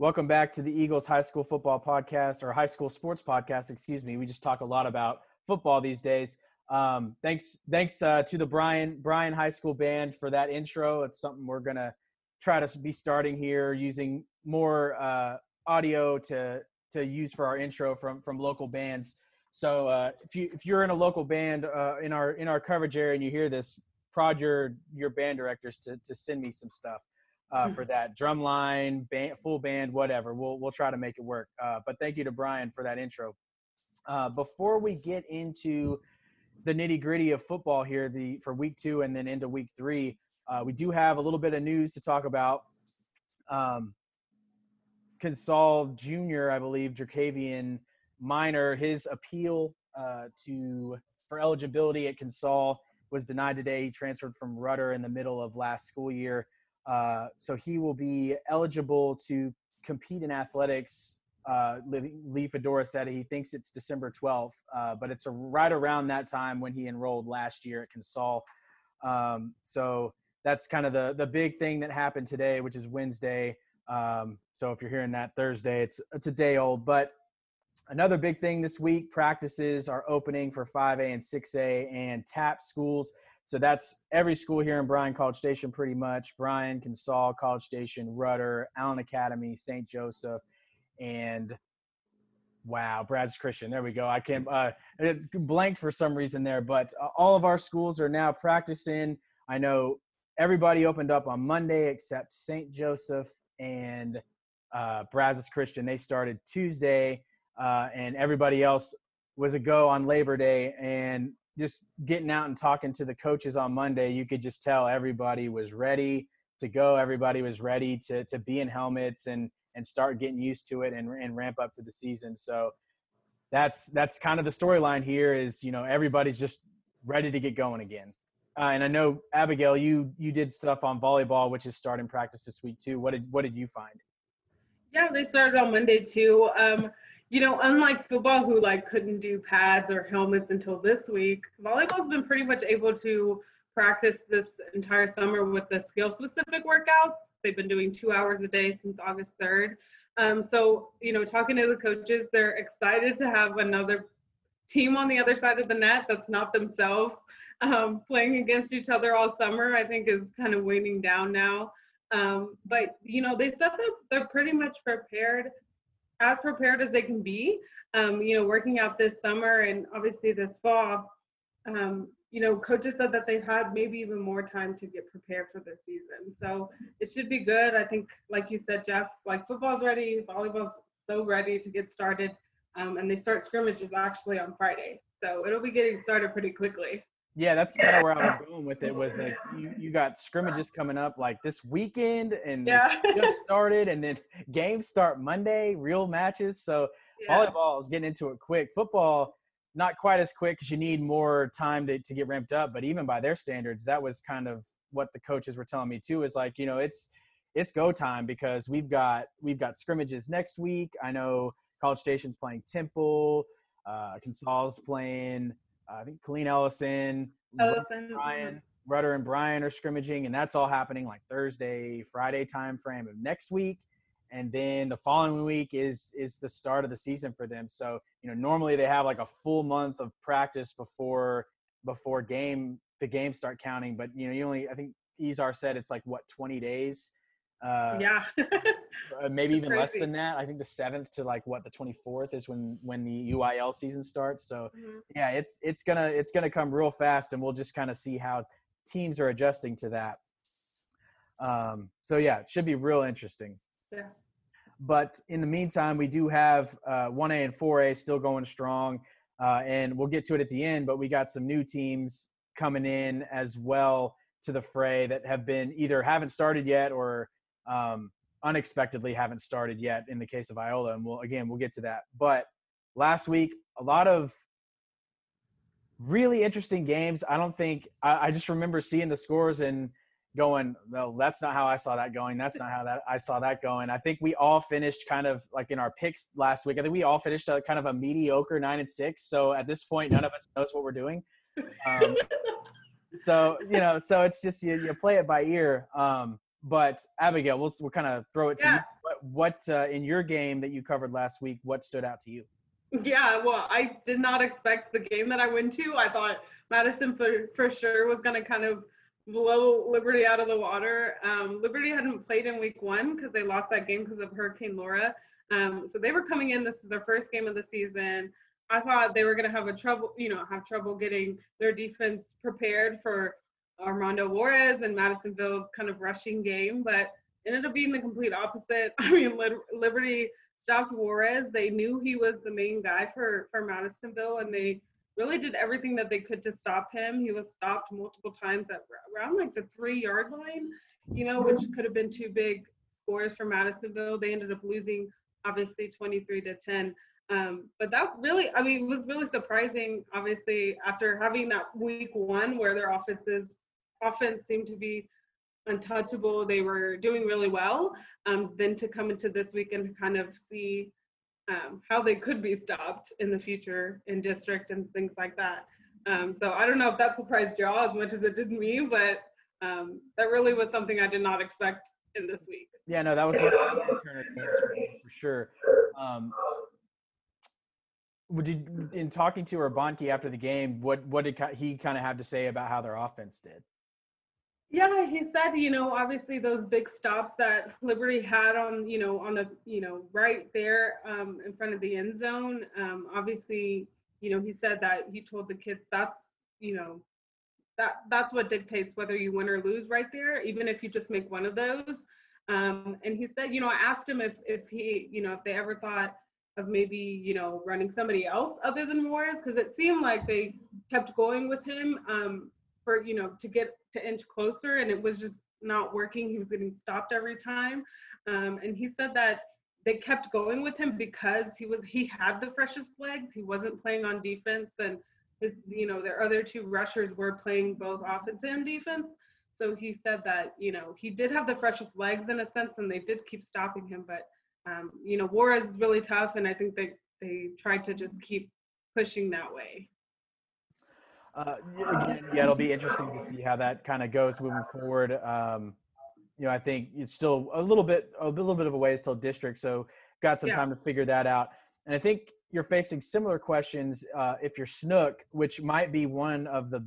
Welcome back to the Eagles High School Football Podcast or High School Sports Podcast. Excuse me. We just talk a lot about football these days. Um, thanks, thanks uh, to the Bryan Bryan High School band for that intro. It's something we're gonna try to be starting here, using more uh, audio to to use for our intro from from local bands. So uh, if you if you're in a local band uh, in our in our coverage area and you hear this, prod your your band directors to to send me some stuff uh, Mm-hmm. for that drum line, band, full band, whatever. We'll we'll try to make it work. Uh, but thank you to Bryan for that intro. Uh, before we get into the nitty gritty of football here, the for week two and then into week three, uh, we do have a little bit of news to talk about. Um, Consol Jr., I believe, Dracavian Minor, his appeal uh, to for eligibility at Consol was denied today. He transferred from Rudder in the middle of last school year. Uh, so he will be eligible to compete in athletics. Uh, Lee Fedora said he thinks it's December 12th, uh, but it's a, right around that time when he enrolled last year at Consol. Um, so that's kind of the the big thing that happened today, which is Wednesday. Um, so if you're hearing that Thursday, it's it's a day old. But another big thing this week: practices are opening for 5A and 6A and TAPPS schools. So that's every school here in Bryan College Station, pretty much. Bryan, Consol, College Station, Rudder, Allen Academy, St. Joseph, and wow, Brad's Christian. There we go. I can't uh, it blanked for some reason there, but uh, all of our schools are now practicing. I know everybody opened up on Monday except St. Joseph and uh, Brazos Christian. They started Tuesday, uh, and everybody else was a go on Labor Day. And just getting out and talking to the coaches on Monday, you could just tell everybody was ready to go. Everybody was ready to to be in helmets and and start getting used to it and, and ramp up to the season. So that's that's kind of the storyline here. Is you know everybody's just ready to get going again. Uh, and I know Abigail, you you did stuff on volleyball, which is starting practice this week too. What did what did you find? Yeah, they started on Monday too. Um, you know, unlike football, who like couldn't do pads or helmets until this week, volleyball's been pretty much able to practice this entire summer with the skill-specific workouts. They've been doing two hours a day since August 3rd. Um, so, you know, talking to the coaches, they're excited to have another team on the other side of the net that's not themselves um, playing against each other all summer. I think is kind of waning down now. Um, but you know, they said that they're pretty much prepared, as prepared as they can be. Um, you know, working out this summer and obviously this fall. Um, you know, coaches said that they've had maybe even more time to get prepared for this season. So it should be good. I think, like you said, Jeff, like football's ready, volleyball's so ready to get started. Um, and they start scrimmages actually on Friday. So it'll be getting started pretty quickly. Yeah, that's kind of where I was going with it. Was like you, you got scrimmages coming up like this weekend, and Yeah. just started, and then games start Monday, real matches. So Yeah. volleyball is getting into it quick. Football, not quite as quick because you need more time to, to get ramped up. But even by their standards, that was kind of what the coaches were telling me too. Is like you know it's it's go time because we've got we've got scrimmages next week. I know College Station's playing Temple, uh, Consol's playing. I think Killeen Ellison, Ellison, Bryan, Rudder, and mm-hmm. Bryan are scrimmaging, and that's all happening like Thursday, Friday time frame of next week and then the following week is is the start of the season for them. So you know normally they have like a full month of practice before before game the games start counting but you know you only i think Izar said it's like what 20 days uh yeah. uh, maybe even less than that i think the 7th to like what the 24th is when when the uil season starts so Mhm. yeah it's it's gonna it's gonna come real fast and we'll just kind of see how teams are adjusting to that um so yeah it should be real interesting yeah. but in the meantime, we do have uh, 1A and 4A still going strong, uh, and we'll get to it at the end. But we got some new teams coming in as well to the fray that have been either haven't started yet or um, unexpectedly haven't started yet. In the case of Iola, and we'll again we'll get to that. But last week, a lot of really interesting games. I don't think I, I just remember seeing the scores and going, no, that's not how I saw that going. That's not how that I saw that going. I think we all finished kind of like in our picks last week. I think we all finished a kind of a mediocre nine and six. So at this point, none of us knows what we're doing. Um, so you know, so it's just you, you play it by ear. Um, but Abigail, we'll we'll kind of throw it to you. Yeah. What, what uh, in your game that you covered last week? What stood out to you? Yeah, well, I did not expect the game that I went to. I thought Madison for, for sure was going to kind of blow Liberty out of the water. Um, Liberty hadn't played in week one because they lost that game because of Hurricane Laura. Um, so they were coming in. This is their first game of the season. I thought they were going to have a trouble, you know, have trouble getting their defense prepared for Armando Juarez and Madisonville's kind of rushing game, but ended up being the complete opposite. I mean, Liberty stopped Juarez. They knew he was the main guy for for Madisonville, and they really did everything that they could to stop him. He was stopped multiple times at around like the three yard line, you know, which could have been two big scores for Madisonville. They ended up losing obviously 23 to 10. Um, but that really, I mean, was really surprising. Obviously, after having that week one where their offensive offense seemed to be untouchable, they were doing really well. Um, then to come into this week and kind of see um, how they could be stopped in the future in district and things like that. Um, so I don't know if that surprised y'all as much as it did me, but um, that really was something I did not expect in this week. Yeah, no, that was for sure. Um, did in talking to Urbanski after the game, what what did he kind of have to say about how their offense did? Yeah, he said, you know, obviously those big stops that Liberty had on, you know, on the, you know, right there um, in front of the end zone. Um, obviously, you know, he said that he told the kids that's, you know, that that's what dictates whether you win or lose right there, even if you just make one of those. Um, and he said, you know, I asked him if if he, you know, if they ever thought of maybe, you know, running somebody else other than Juarez, because it seemed like they kept going with him um, for, you know, to get to inch closer, and it was just not working. He was getting stopped every time, um, and he said that they kept going with him because he was he had the freshest legs. He wasn't playing on defense, and his, you know, their other two rushers were playing both offense and defense. So he said that, you know, he did have the freshest legs in a sense, and they did keep stopping him. But, um, you know, war is really tough, and I think they they tried to just keep pushing that way. Uh, again, yeah, it'll be interesting to see how that kind of goes moving forward. Um, you know, I think it's still a little bit a little bit of a ways till district, so got some yeah. time to figure that out. And I think you're facing similar questions uh, if you're Snook, which might be one of the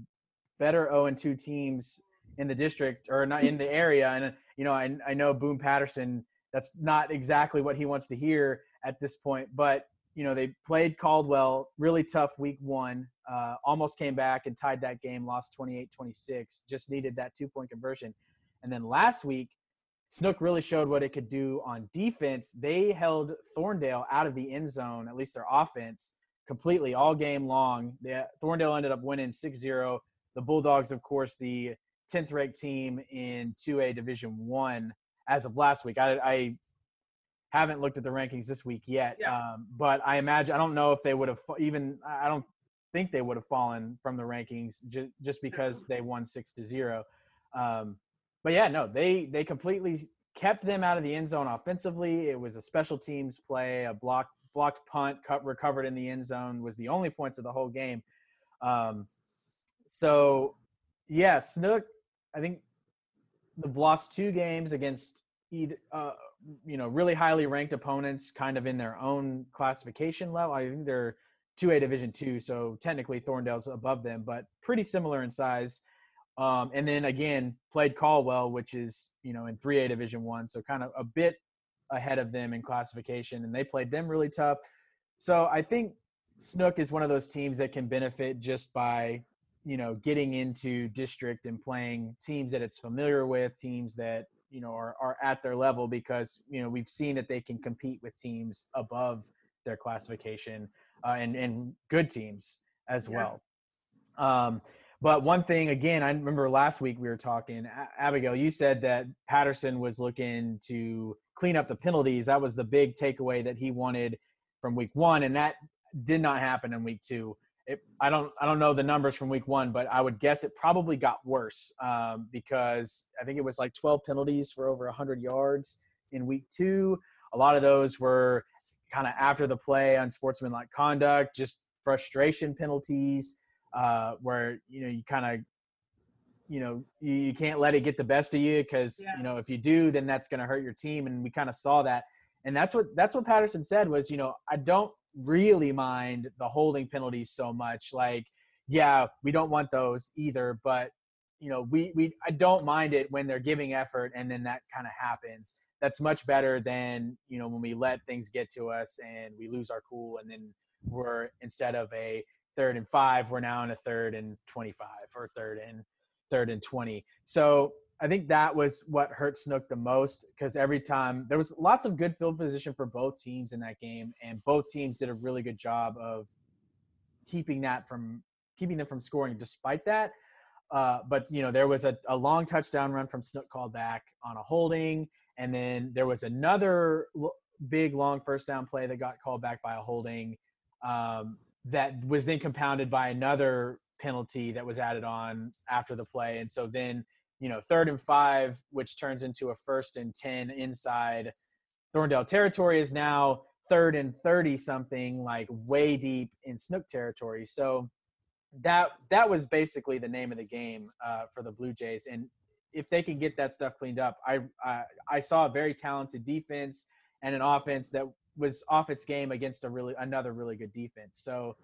better 0 and 2 teams in the district or not in the area. And you know, I, I know Boone Patterson. That's not exactly what he wants to hear at this point. But you know, they played Caldwell really tough week one. Uh, almost came back and tied that game, lost 28-26. Just needed that two point conversion. And then last week, Snook really showed what it could do on defense. They held Thorndale out of the end zone, at least their offense, completely all game long. They, Thorndale ended up winning 6-0. The Bulldogs, of course, the 10th ranked team in 2A Division One as of last week. I, I, haven't looked at the rankings this week yet, yeah. um, but I imagine I don't know if they would have even. I don't think they would have fallen from the rankings just just because they won six to zero. Um, but yeah, no, they they completely kept them out of the end zone offensively. It was a special teams play, a block blocked punt, cut, recovered in the end zone was the only points of the whole game. Um, so yeah, Snook I think they've lost two games against uh, you know really highly ranked opponents, kind of in their own classification level. I think they're two A Division two, so technically Thorndale's above them, but pretty similar in size. Um, and then again played Caldwell, which is you know in three A Division one, so kind of a bit ahead of them in classification, and they played them really tough. So I think Snook is one of those teams that can benefit just by you know, getting into district and playing teams that it's familiar with, teams that, you know, are, are at their level because, you know, we've seen that they can compete with teams above their classification uh, and, and good teams as yeah. well. Um, but one thing, again, I remember last week we were talking, Abigail, you said that Patterson was looking to clean up the penalties. That was the big takeaway that he wanted from week one, and that did not happen in week two it, I don't I don't know the numbers from week one, but I would guess it probably got worse um, because I think it was like 12 penalties for over 100 yards in week two. A lot of those were kind of after the play, on sportsmanlike conduct, just frustration penalties, uh, where you know you kind of you know you, you, can't let it get the best of you because yeah. you know if you do, then that's going to hurt your team, and we kind of saw that And that's what that's what Patterson said was, you know, I don't really mind the holding penalties so much. Like, yeah, we don't want those either, but you know, we we I don't mind it when they're giving effort and then that kind of happens. That's much better than you know when we let things get to us and we lose our cool and then we're instead of a third and five, we're now in a third and twenty-five or third and third and twenty. So I think that was what hurt Snook the most because every time there was lots of good field position for both teams in that game, and both teams did a really good job of keeping that from keeping them from scoring. Despite that, uh, but you know there was a, a long touchdown run from Snook called back on a holding, and then there was another l- big long first down play that got called back by a holding um, that was then compounded by another penalty that was added on after the play, and so then you know, third and five, which turns into a first and 10 inside Thorndale territory, is now third and 30 something, like way deep in Snook territory. So that that was basically the name of the game uh, for the Blue Jays. And if they can get that stuff cleaned up, I, I I saw a very talented defense and an offense that was off its game against a really another really good defense. So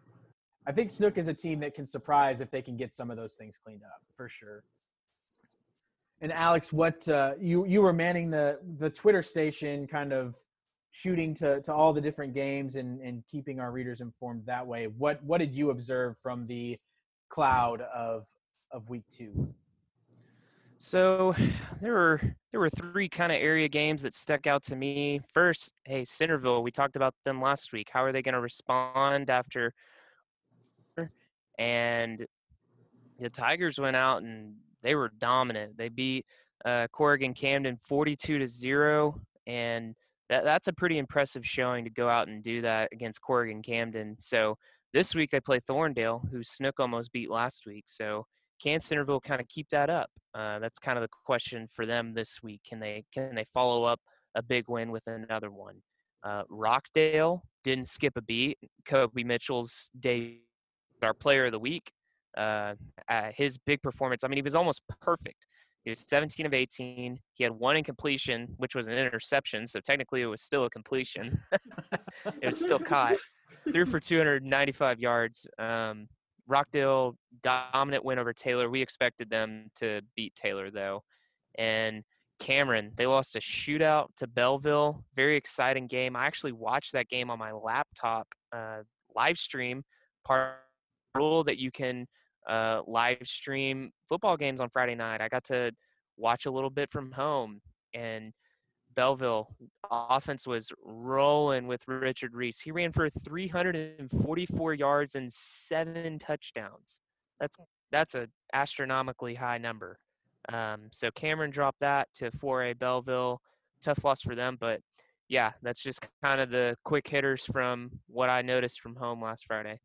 I think Snook is a team that can surprise if they can get some of those things cleaned up for sure. And Alex, what uh, you you were manning the the Twitter station, kind of shooting to to all the different games and and keeping our readers informed that way. What what did you observe from the cloud of of week two? So there were there were three kind of area games that stuck out to me. First, hey, Centerville, we talked about them last week. How are they going to respond after? And the Tigers went out and they were dominant. They beat uh, Corrigan Camden 42 to zero, and that, that's a pretty impressive showing to go out and do that against Corrigan Camden. So this week they play Thorndale, who Snook almost beat last week. So can Centerville kind of keep that up? Uh, that's kind of the question for them this week. Can they can they follow up a big win with another one? Uh, Rockdale didn't skip a beat. Kobe Mitchell's day, our player of the week, uh, his big performance. I mean, he was almost perfect. He was 17 of 18. He had one incompletion, which was an interception. So technically, it was still a completion. it was still caught. Threw for 295 yards. Um, Rockdale dominant win over Taylor. We expected them to beat Taylor though, and Cameron they lost a shootout to Bellville. Very exciting game. I actually watched that game on my laptop uh, live stream. Part rule that you can uh, live stream football games on Friday night. I got to watch a little bit from home, and Bellville offense was rolling with Richard Reese. He ran for 344 yards and seven touchdowns. That's that's a astronomically high number. Um, so Cameron dropped that to 4A Bellville. Tough loss for them, but yeah, that's just kind of the quick hitters from what I noticed from home last Friday.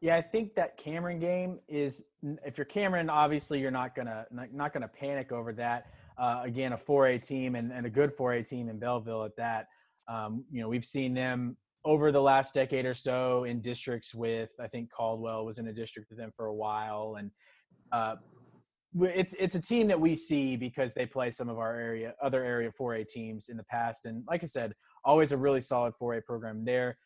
Yeah, I think that Cameron game is. If you're Cameron, obviously you're not gonna not, gonna panic over that. Uh, again, a 4A team and, and a good 4A team in Bellville at that. Um, you know, we've seen them over the last decade or so in districts with. I think Caldwell was in a district with them for a while, and uh, it's it's a team that we see because they play some of our area other area 4A teams in the past, and like I said, always a really solid 4A program there.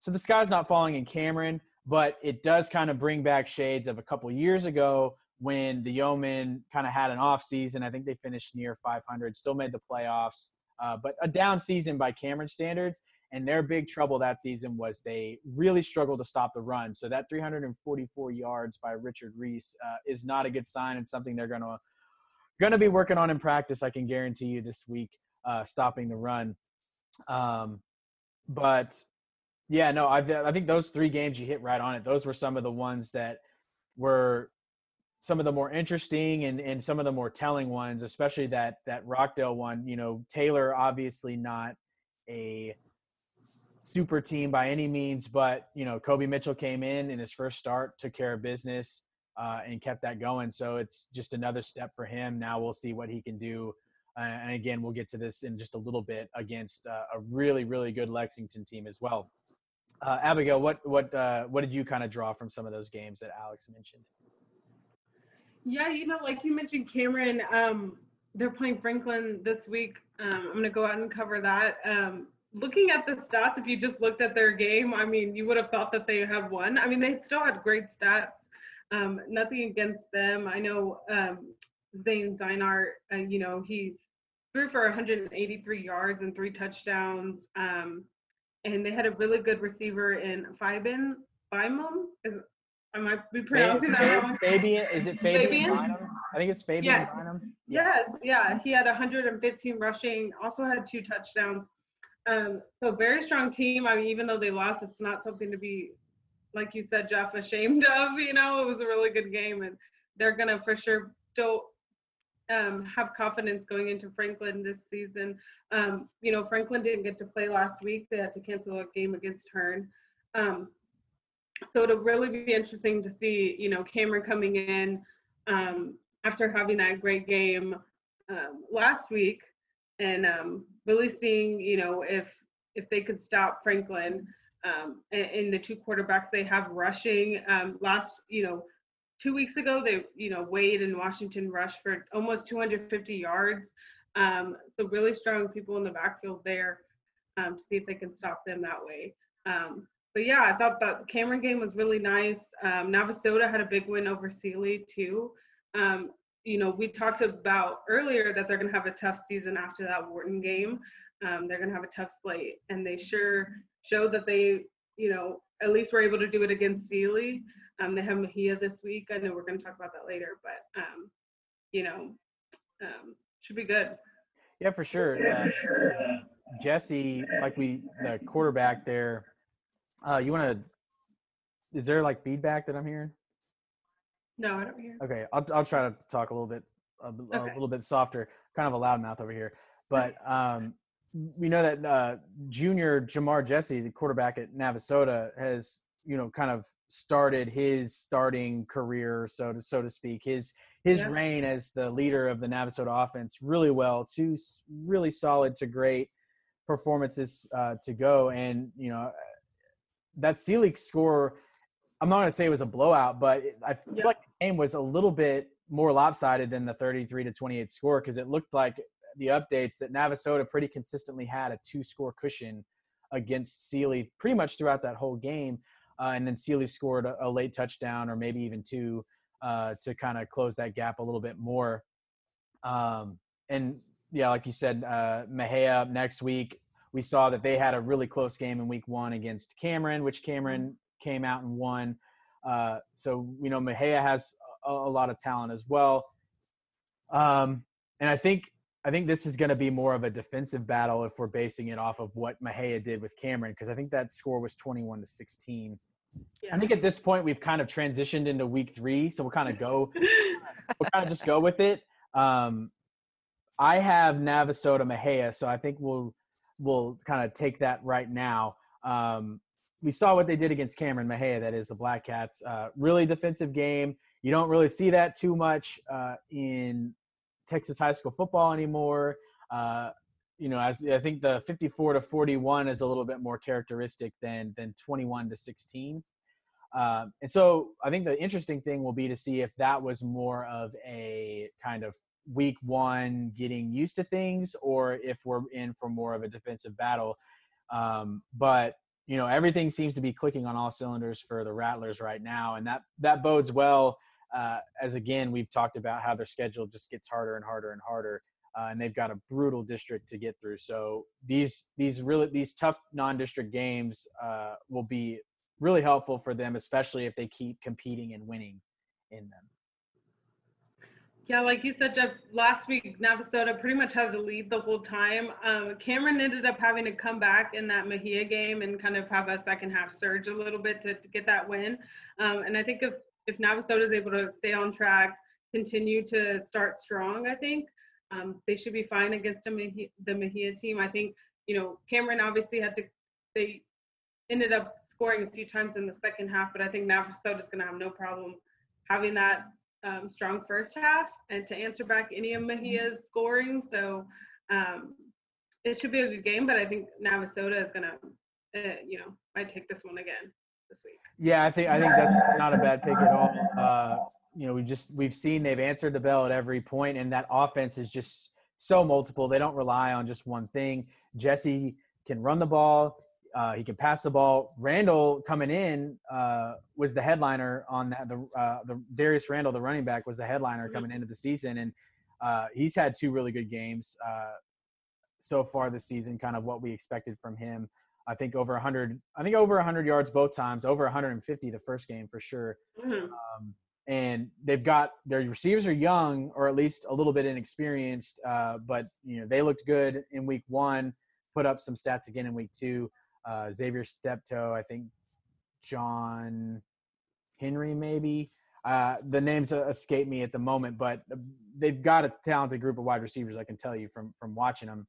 So the sky's not falling in Cameron but it does kind of bring back shades of a couple years ago when the Yoemen kind of had an off season. I think they finished near 500, still made the playoffs, uh, but a down season by Cameron standards. And their big trouble that season was they really struggled to stop the run. So that 344 yards by Richard Reese uh, is not a good sign and something they're going to going to be working on in practice. I can guarantee you this week, uh, stopping the run. Um, but yeah, no, I I think those three games you hit right on it. Those were some of the ones that were some of the more interesting and, and some of the more telling ones, especially that that Rockdale one. You know, Taylor obviously not a super team by any means, but you know, Kobe Mitchell came in in his first start, took care of business, uh, and kept that going. So it's just another step for him. Now we'll see what he can do. Uh, and again, we'll get to this in just a little bit against uh, a really, really good Lexington team as well. Uh, Abigail, what what uh, what did you kind of draw from some of those games that Alex mentioned? Yeah, you know, like you mentioned, Cameron. Um, they're playing Franklin this week. Um, I'm going to go out and cover that. Um, looking at the stats, if you just looked at their game, I mean, you would have thought that they have won. I mean, they still had great stats. Um, nothing against them. I know um, Zane Zinart, uh, you know, he threw for 183 yards and three touchdowns. Um, and they had a really good receiver in Fibin Bimum. Is am I might be pronouncing that wrong. Fabian, is it Fabian? Fabian? I think it's Fabian Yes. Bynum. Yes, yeah, he had 115 rushing, also had two touchdowns. Um, so very strong team. I mean, even though they lost, it's not something to be, like you said, Jeff, ashamed of. You know, it was a really good game, and they're gonna for sure still um, have confidence going into Franklin this season. Um, you know, Franklin didn't get to play last week; they had to cancel a game against Hearne. Um, so it'll really be interesting to see, you know, Cameron coming in um, after having that great game um, last week, and um, really seeing, you know, if if they could stop Franklin um, the two quarterbacks they have rushing. Um, last, you know, two weeks ago, they, you know, Wade and Washington rushed for almost 250 yards. Um, so really strong people in the backfield there um, to see if they can stop them that way. Um, but yeah, I thought that the Cameron game was really nice. Um, Navasota had a big win over Sealy too. Um, you know, we talked about earlier that they're going to have a tough season after that Wharton game. Um, they're going to have a tough slate, and they sure showed that they, you know, at least were able to do it against Sealy. Um, they have Mexia this week. I know we're going to talk about that later, but um, you know, um, should be good. Yeah, for sure. Uh, Jesse, like we, the quarterback there. Uh, you want to? Is there like feedback that I'm hearing? No, I don't hear. Okay, I'll I'll try to talk a little bit a, a Okay. little bit softer. Kind of a loud mouth over here, but um, we know that uh, junior Jamar Jesse, the quarterback at Navasota, has you know kind of started his starting career, so to so to speak. His his Yeah. reign as the leader of the Navasota offense really well. Two really solid to great performances uh, to go, and you know that Sealy score. I'm not going to say it was a blowout, but I feel Yeah. like the game was a little bit more lopsided than the 33 to 28 score because it looked like the updates that Navasota pretty consistently had a two score cushion against Sealy pretty much throughout that whole game. Uh, and then Sealy scored a, a late touchdown or maybe even two uh, to kind of close that gap a little bit more. Um, and yeah, like you said, uh, Mexia next week. We saw that they had a really close game in week one against Cameron, which Cameron came out and won. Uh, so we know Mexia has a, a lot of talent as well. Um, and I think I think this is going to be more of a defensive battle if we're basing it off of what Mexia did with Cameron, because I think that score was 21 to 16. Yeah. I think at this point we've kind of transitioned into week three, so we'll kind of go we'll kind of just go with it. Um, I have Navasota Mexia, so I think we'll we'll kind of take that right now. Um, we saw what they did against Cameron Mexia, that is the Black Cats. Uh, really defensive game. You don't really see that too much uh, in Texas high school football anymore. Uh, you know, as I think the 54 to 41 is a little bit more characteristic than than 21 to 16. Um, and so I think the interesting thing will be to see if that was more of a kind of week one getting used to things or if we're in for more of a defensive battle. Um, but you know, everything seems to be clicking on all cylinders for the Rattlers right now, and that that bodes well. Uh, as again, we've talked about how their schedule just gets harder and harder and harder, uh, and they've got a brutal district to get through. So these these really these tough non-district games uh, will be really helpful for them, especially if they keep competing and winning in them. Yeah, like you said, Jeff, last week Navasota pretty much had to lead the whole time. Um, Cameron ended up having to come back in that Mexia game and kind of have a second half surge a little bit to, to get that win. Um, and I think if if Navasota is able to stay on track, continue to start strong, I think um, they should be fine against the Mexia, the Mexia team. I think you know Cameron obviously had to they ended up scoring a few times in the second half, but I think Navasota is going to have no problem having that um, strong first half and to answer back any of Mexia's scoring. So um, it should be a good game, but I think Navasota is going to, uh, you know, might take this one again this week. Yeah, I think I think that's not a bad pick at all. Uh, you know, we just we've seen they've answered the bell at every point, and that offense is just so multiple. They don't rely on just one thing. Jesse can run the ball. Uh, he can pass the ball. Randall coming in uh, was the headliner on that. The, uh, the Darius Randall, the running back, was the headliner Mhm. coming into the season, and uh, he's had two really good games uh, so far this season. Kind of what we expected from him. I think over 100. I think over 100 yards both times. Over 150 the first game for sure. Mhm. Um, and they've got their receivers are young or at least a little bit inexperienced. Uh, but you know they looked good in week one. Put up some stats again in week two. Uh, Xavier Steptoe, I think John Henry, maybe. Uh, the names uh, escape me at the moment, but they've got a talented group of wide receivers. I can tell you from from watching them.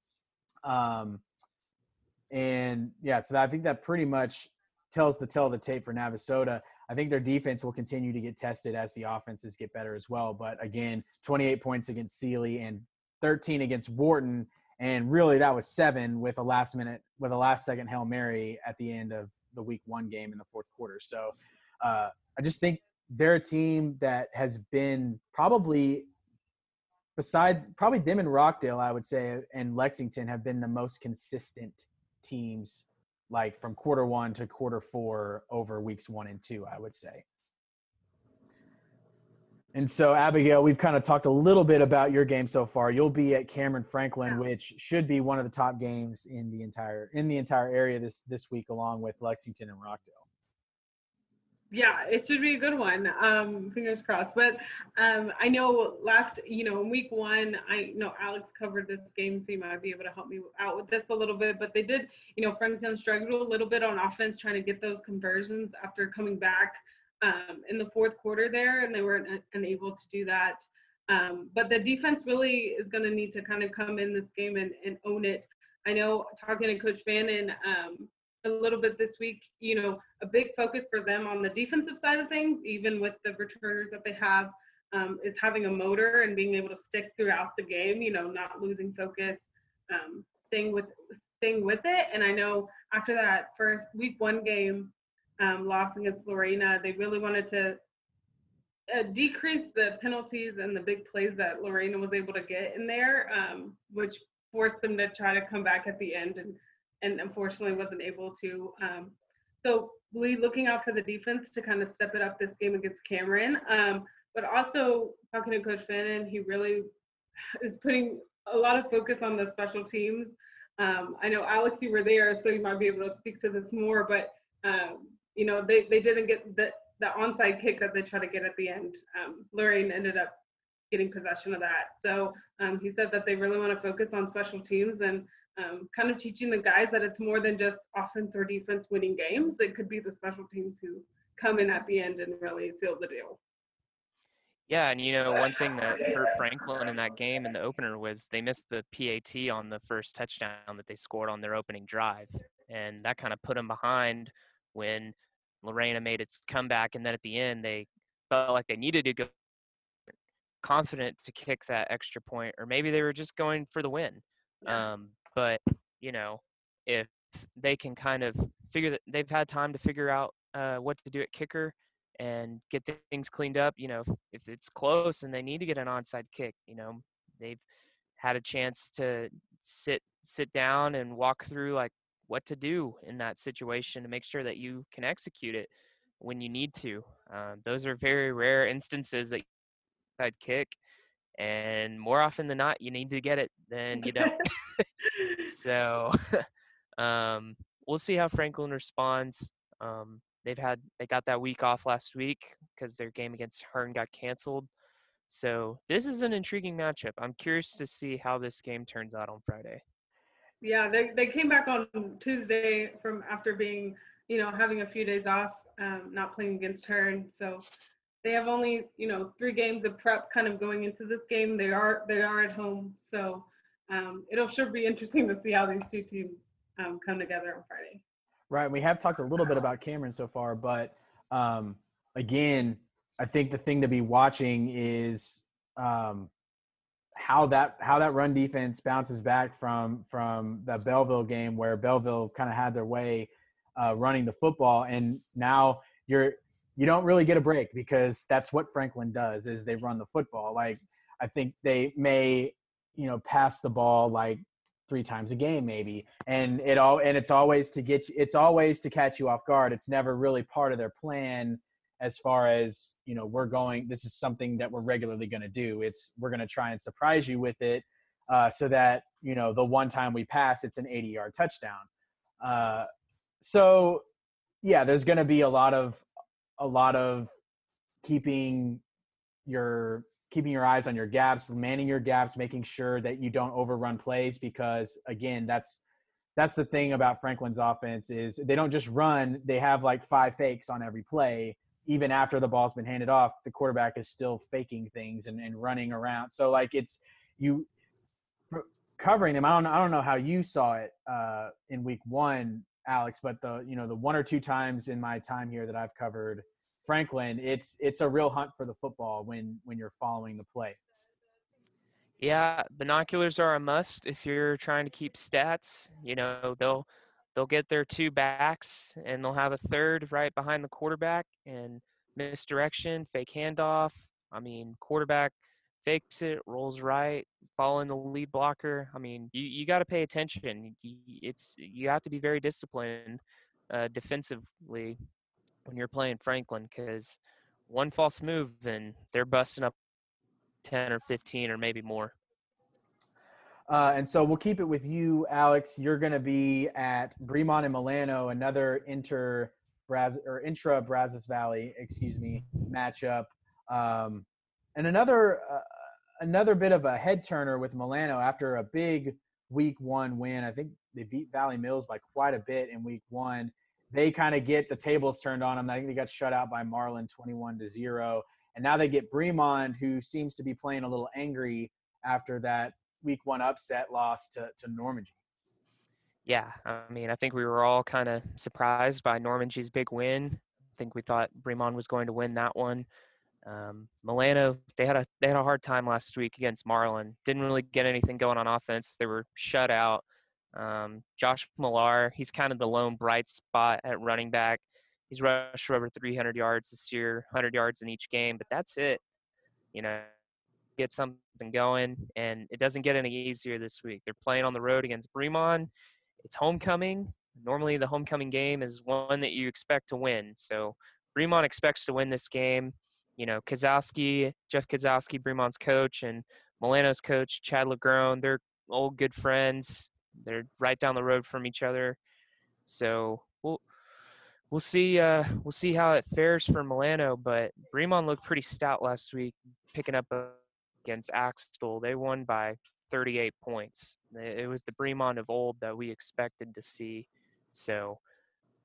Um, and yeah, so I think that pretty much tells the tell of the tape for Navasota. I think their defense will continue to get tested as the offenses get better as well. But again, 28 points against Sealy and 13 against Wharton, and really that was seven with a last minute with a last second hail mary at the end of the week one game in the fourth quarter. So uh, I just think they're a team that has been probably besides probably them and Rockdale, I would say, and Lexington have been the most consistent teams like from quarter one to quarter four over weeks one and two, I would say. And so, Abigail, we've kind of talked a little bit about your game so far. You'll be at Cameron Franklin, which should be one of the top games in the entire in the entire area this this week, along with Lexington and Rockdale. Yeah, it should be a good one. Um, fingers crossed. But um, I know last, you know, in week one, I know Alex covered this game, so you might be able to help me out with this a little bit. But they did, you know, Franklin struggled a little bit on offense trying to get those conversions after coming back um, in the fourth quarter there, and they weren't un- unable to do that. Um, but the defense really is going to need to kind of come in this game and, and own it. I know talking to Coach Fannin, um, a little bit this week, you know, a big focus for them on the defensive side of things, even with the returners that they have, um, is having a motor and being able to stick throughout the game, you know, not losing focus, um, staying with staying with it. And I know after that first week one game um, loss against Lorena, they really wanted to uh, decrease the penalties and the big plays that Lorena was able to get in there, um, which forced them to try to come back at the end and and unfortunately wasn't able to. Um, so Lee looking out for the defense to kind of step it up this game against Cameron. Um, but also talking to Coach Fannin, he really is putting a lot of focus on the special teams. Um, I know Alex, you were there, so you might be able to speak to this more. But um, you know, they they didn't get the the onside kick that they tried to get at the end. Um, Lorena ended up getting possession of that. So um, he said that they really want to focus on special teams and um, kind of teaching the guys that it's more than just offense or defense winning games. It could be the special teams who come in at the end and really seal the deal. Yeah, and you know, one thing that hurt Franklin in that game in the opener was they missed the PAT on the first touchdown that they scored on their opening drive. And that kind of put them behind when Lorena made its comeback. And then at the end, they felt like they needed to go confident to kick that extra point, or maybe they were just going for the win. Yeah. Um, but, you know, if they can kind of figure that they've had time to figure out uh, what to do at kicker and get things cleaned up. You know, if, if it's close and they need to get an onside kick, you know, they've had a chance to sit sit down and walk through like what to do in that situation to make sure that you can execute it when you need to. Um, those are very rare instances that I'd kick, and more often than not, you need to get it than you don't. so um, we'll see how Franklin responds. Um, they've had they got that week off last week because their game against Hearne got canceled. So this is an intriguing matchup. I'm curious to see how this game turns out on Friday. Yeah, they, they came back on Tuesday from after being, you know, having a few days off, um, not playing against her. And so they have only, you know, three games of prep kind of going into this game. They are they are at home. So um, it'll sure be interesting to see how these two teams um, come together on Friday. Right. We have talked a little bit about Cameron so far, but um, again, I think the thing to be watching is um, how that how that run defense bounces back from from the Bellville game where Bellville kind of had their way uh, running the football, and now you're you don't really get a break because that's what Franklin does is they run the football. Like I think they may you know pass the ball like three times a game maybe and it all and it's always to get you it's always to catch you off guard it's never really part of their plan as far as you know we're going this is something that we're regularly going to do it's we're going to try and surprise you with it uh, so that you know the one time we pass it's an 80 yard touchdown uh, so yeah there's going to be a lot of a lot of keeping your keeping your eyes on your gaps, manning your gaps, making sure that you don't overrun plays because again, that's that's the thing about Franklin's offense is they don't just run, they have like five fakes on every play. Even after the ball's been handed off, the quarterback is still faking things and, and running around. So like it's you covering them. I don't I don't know how you saw it uh, in week one, Alex, but the you know the one or two times in my time here that I've covered Franklin, it's it's a real hunt for the football when when you're following the play. Yeah, binoculars are a must if you're trying to keep stats. You know, they'll they'll get their two backs and they'll have a third right behind the quarterback and misdirection, fake handoff. I mean, quarterback fakes it, rolls right, following the lead blocker. I mean, you, you got to pay attention. It's you have to be very disciplined uh, defensively when you're playing Franklin because one false move and they're busting up 10 or 15 or maybe more. Uh, and so we'll keep it with you, Alex. You're going to be at Bremond and Milano, another inter or intra Brazos Valley, excuse me, matchup, um, and another uh, another bit of a head turner with Milano after a big week one win. I think they beat Valley Mills by quite a bit in week one they kind of get the tables turned on them. I think they got shut out by Marlin 21 to 0. And now they get Bremond, who seems to be playing a little angry after that week one upset loss to, to Normangee. Yeah, I mean, I think we were all kind of surprised by Normangee's big win. I think we thought Bremond was going to win that one. Um, Milano, they had a they had a hard time last week against Marlin. Didn't really get anything going on offense. They were shut out. Um, Josh Millar, he's kind of the lone bright spot at running back. He's rushed for over 300 yards this year, 100 yards in each game, but that's it. You know, get something going, and it doesn't get any easier this week. They're playing on the road against Bremond. It's homecoming. Normally, the homecoming game is one that you expect to win. So, Bremond expects to win this game. You know, Kozowski, Jeff Kozowski, Bremond's coach, and Milano's coach, Chad Lagrone, they're old good friends. They're right down the road from each other. So we'll we'll see uh, we'll see how it fares for Milano. But Bremond looked pretty stout last week, picking up against Axtell. They won by 38 points. It was the Bremond of old that we expected to see. So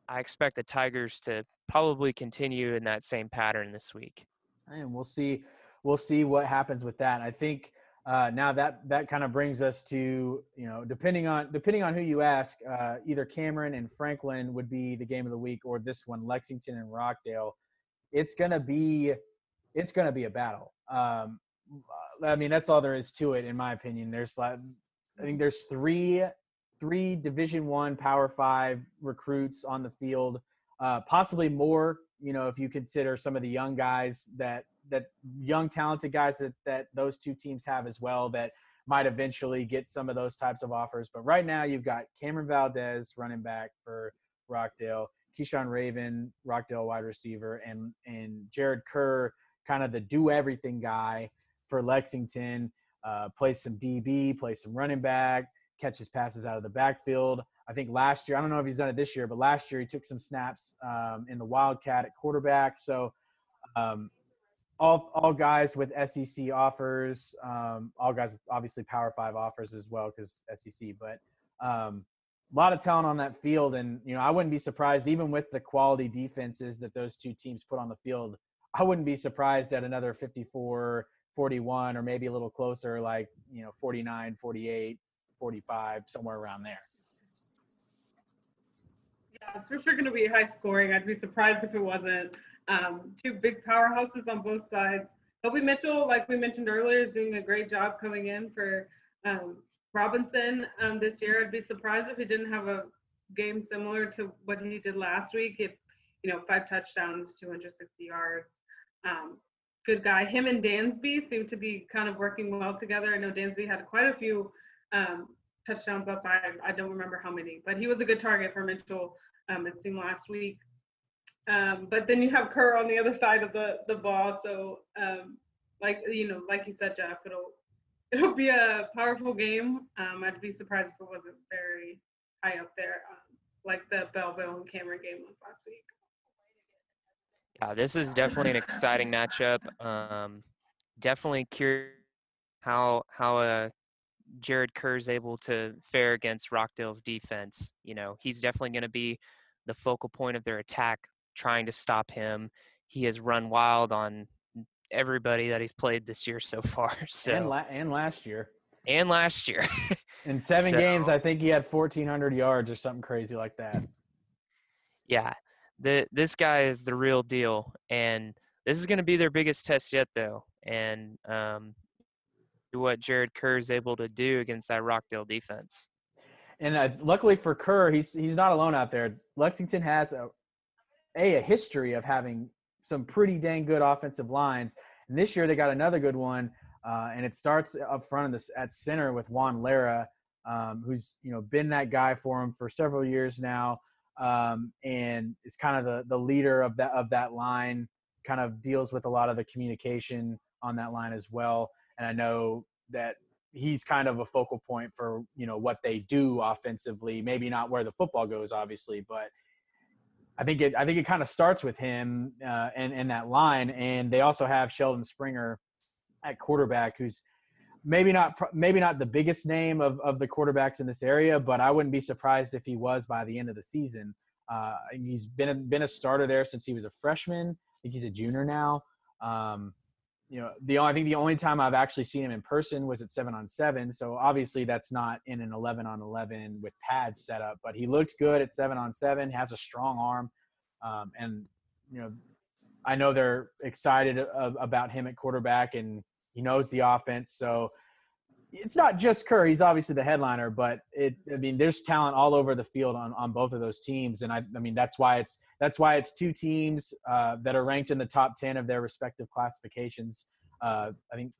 I expect the Tigers to probably continue in that same pattern this week. And we'll see we'll see what happens with that. I think uh, now that that kind of brings us to you know depending on depending on who you ask, uh, either Cameron and Franklin would be the game of the week, or this one Lexington and Rockdale. It's gonna be it's gonna be a battle. Um, I mean that's all there is to it, in my opinion. There's like I think there's three three Division One Power Five recruits on the field, uh, possibly more. You know, if you consider some of the young guys that that young talented guys that that those two teams have as well that might eventually get some of those types of offers. But right now you've got Cameron Valdez running back for Rockdale, Keyshawn Raven, Rockdale wide receiver, and and Jared Kerr, kind of the do everything guy for Lexington. Uh, plays some DB, plays some running back, catches passes out of the backfield. I think last year, I don't know if he's done it this year, but last year he took some snaps um, in the Wildcat at quarterback. So um, all all guys with SEC offers, um, all guys obviously Power Five offers as well because SEC, but um, a lot of talent on that field, and you know I wouldn't be surprised even with the quality defenses that those two teams put on the field. I wouldn't be surprised at another 54, 41, or maybe a little closer, like you know 49, 48, 45, somewhere around there. Yeah, it's for sure going to be high scoring. I'd be surprised if it wasn't um, two big powerhouses on both sides. Kobe Mitchell, like we mentioned earlier, is doing a great job coming in for um, Robinson um, this year. I'd be surprised if he didn't have a game similar to what he did last week. If you know, five touchdowns, 260 yards. Um, good guy. Him and Dansby seem to be kind of working well together. I know Dansby had quite a few um, touchdowns outside. I don't remember how many, but he was a good target for Mitchell. Um, it seemed last week. Um, but then you have Kerr on the other side of the the ball. So um, like you know, like you said, Jeff, it'll it'll be a powerful game. Um, I'd be surprised if it wasn't very high up there, um, like the Bellville and Cameron game was last week. Yeah, this is definitely an exciting matchup. Um, definitely curious how how uh, Jared Kerr is able to fare against Rockdale's defense. You know, he's definitely going to be the focal point of their attack, trying to stop him. He has run wild on everybody that he's played this year so far. So and, la- and last year. And last year. In seven so, games, I think he had 1,400 yards or something crazy like that. Yeah, the this guy is the real deal, and this is going to be their biggest test yet, though. And um, what Jared Kerr is able to do against that Rockdale defense. And uh, luckily for Kerr, he's he's not alone out there. Lexington has a a, a history of having some pretty dang good offensive lines. And this year they got another good one, uh, and it starts up front this at center with Juan Lara, um, who's you know been that guy for him for several years now, um, and is kind of the the leader of that of that line. Kind of deals with a lot of the communication on that line as well. And I know that he's kind of a focal point for you know what they do offensively. Maybe not where the football goes, obviously, but I think it I think it kind of starts with him uh, and and that line, and they also have Sheldon Springer at quarterback, who's maybe not maybe not the biggest name of of the quarterbacks in this area, but I wouldn't be surprised if he was by the end of the season. Uh, he's been a, been a starter there since he was a freshman. I think he's a junior now. Um, you know, the I think the only time I've actually seen him in person was at seven on seven. So obviously that's not in an eleven on eleven with pads set up, but he looked good at seven on seven. Has a strong arm, um, and you know, I know they're excited about him at quarterback, and he knows the offense. So it's not just Kerr. He's obviously the headliner, but it. I mean, there's talent all over the field on, on both of those teams, and I. I mean, that's why it's that's why it's two teams uh, that are ranked in the top ten of their respective classifications. Uh, I think.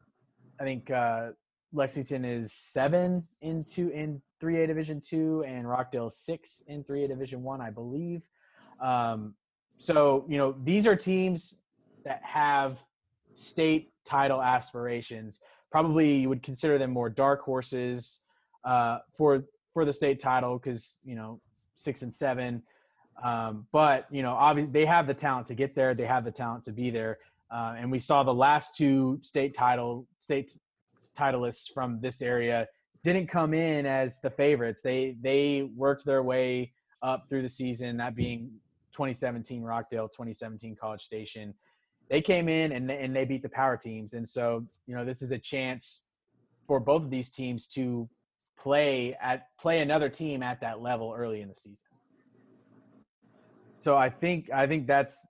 I think uh, Lexington is seven in two in three A Division two, and Rockdale six in three A Division one, I believe. Um, so you know, these are teams that have state title aspirations probably you would consider them more dark horses uh, for for the state title because you know six and seven. Um, but you know, obviously they have the talent to get there. They have the talent to be there. Uh, and we saw the last two state title state titleists from this area didn't come in as the favorites. They they worked their way up through the season. That being 2017 Rockdale, 2017 College Station, they came in and they, and they beat the power teams. And so, you know, this is a chance for both of these teams to play at play another team at that level early in the season. So I think I think that's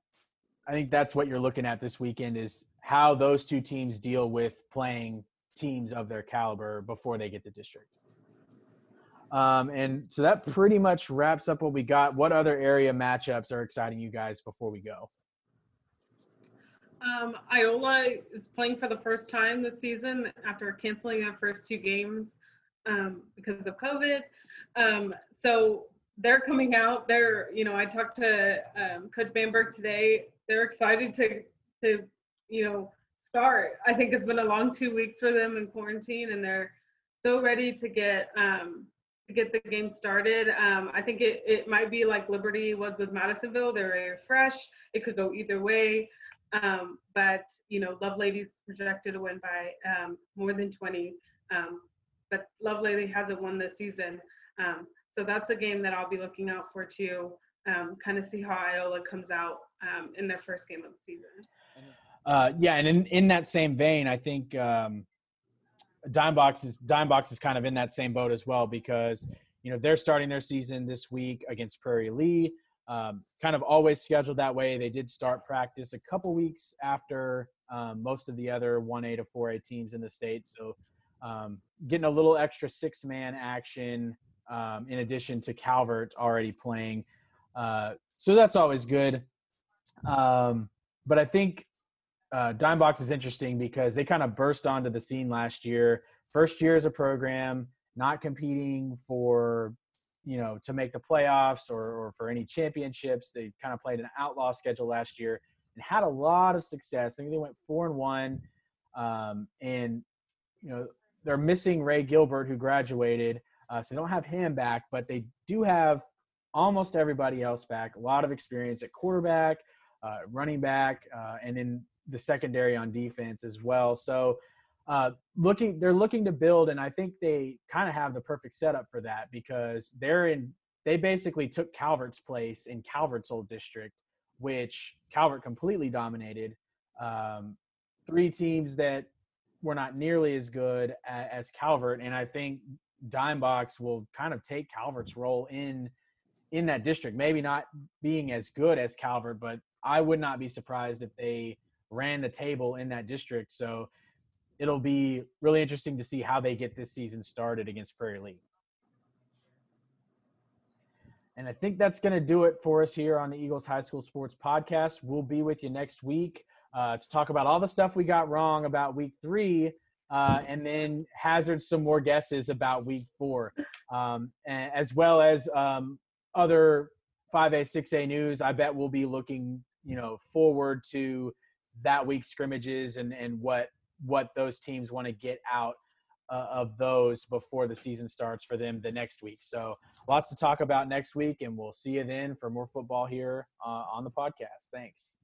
I think that's what you're looking at this weekend is how those two teams deal with playing teams of their caliber before they get to districts. Um, and so that pretty much wraps up what we got. What other area matchups are exciting you guys before we go? Um, Iola is playing for the first time this season after canceling their first two games um, because of COVID. Um, so they're coming out. They're, you know, I talked to um, Coach Bamberg today. They're excited to, to, you know, start. I think it's been a long two weeks for them in quarantine, and they're so ready to get um, to get the game started. Um, I think it, it might be like Liberty was with Madisonville. They're very fresh. It could go either way. Um, but you know, Lovelady's projected to win by um, more than 20. Um, but Lovelady hasn't won this season, um, so that's a game that I'll be looking out for too. Um, kind of see how Iola comes out um, in their first game of the season. Uh, yeah, and in, in that same vein, I think um, Dimebox is Dimebox is kind of in that same boat as well because you know they're starting their season this week against Prairie Lea um, kind of always scheduled that way. They did start practice a couple weeks after um, most of the other 1A to 4A teams in the state. So um, getting a little extra six man action um, in addition to Calvert already playing. Uh, so that's always good. Um, but I think uh, Dimebox is interesting because they kind of burst onto the scene last year. First year as a program, not competing for you know to make the playoffs or, or for any championships. They kind of played an outlaw schedule last year and had a lot of success. I think they went four and one, um, and you know they're missing Ray Gilbert who graduated, uh, so they don't have him back, but they do have almost everybody else back. A lot of experience at quarterback, uh, running back, uh, and in the secondary on defense as well. So uh, looking they're looking to build and i think they kind of have the perfect setup for that because they're in they basically took calvert's place in calvert's old district which calvert completely dominated um, three teams that were not nearly as good as, as calvert and i think dimebox will kind of take calvert's role in in that district. Maybe not being as good as calvert but i would not be surprised if they ran the table in that district. So it'll be really interesting to see how they get this season started against Prairie Lea. And I think that's going to do it for us here on the Eagles High School Sports Podcast. We'll be with you next week uh, to talk about all the stuff we got wrong about week three uh, and then hazard some more guesses about week four, um, as well as um, other 5A, 6A news. I bet we'll be looking, you know, forward to that week's scrimmages and, and what what those teams want to get out uh, of those before the season starts for them the next week. So lots to talk about next week, and we'll see you then for more football here uh, on the podcast. Thanks.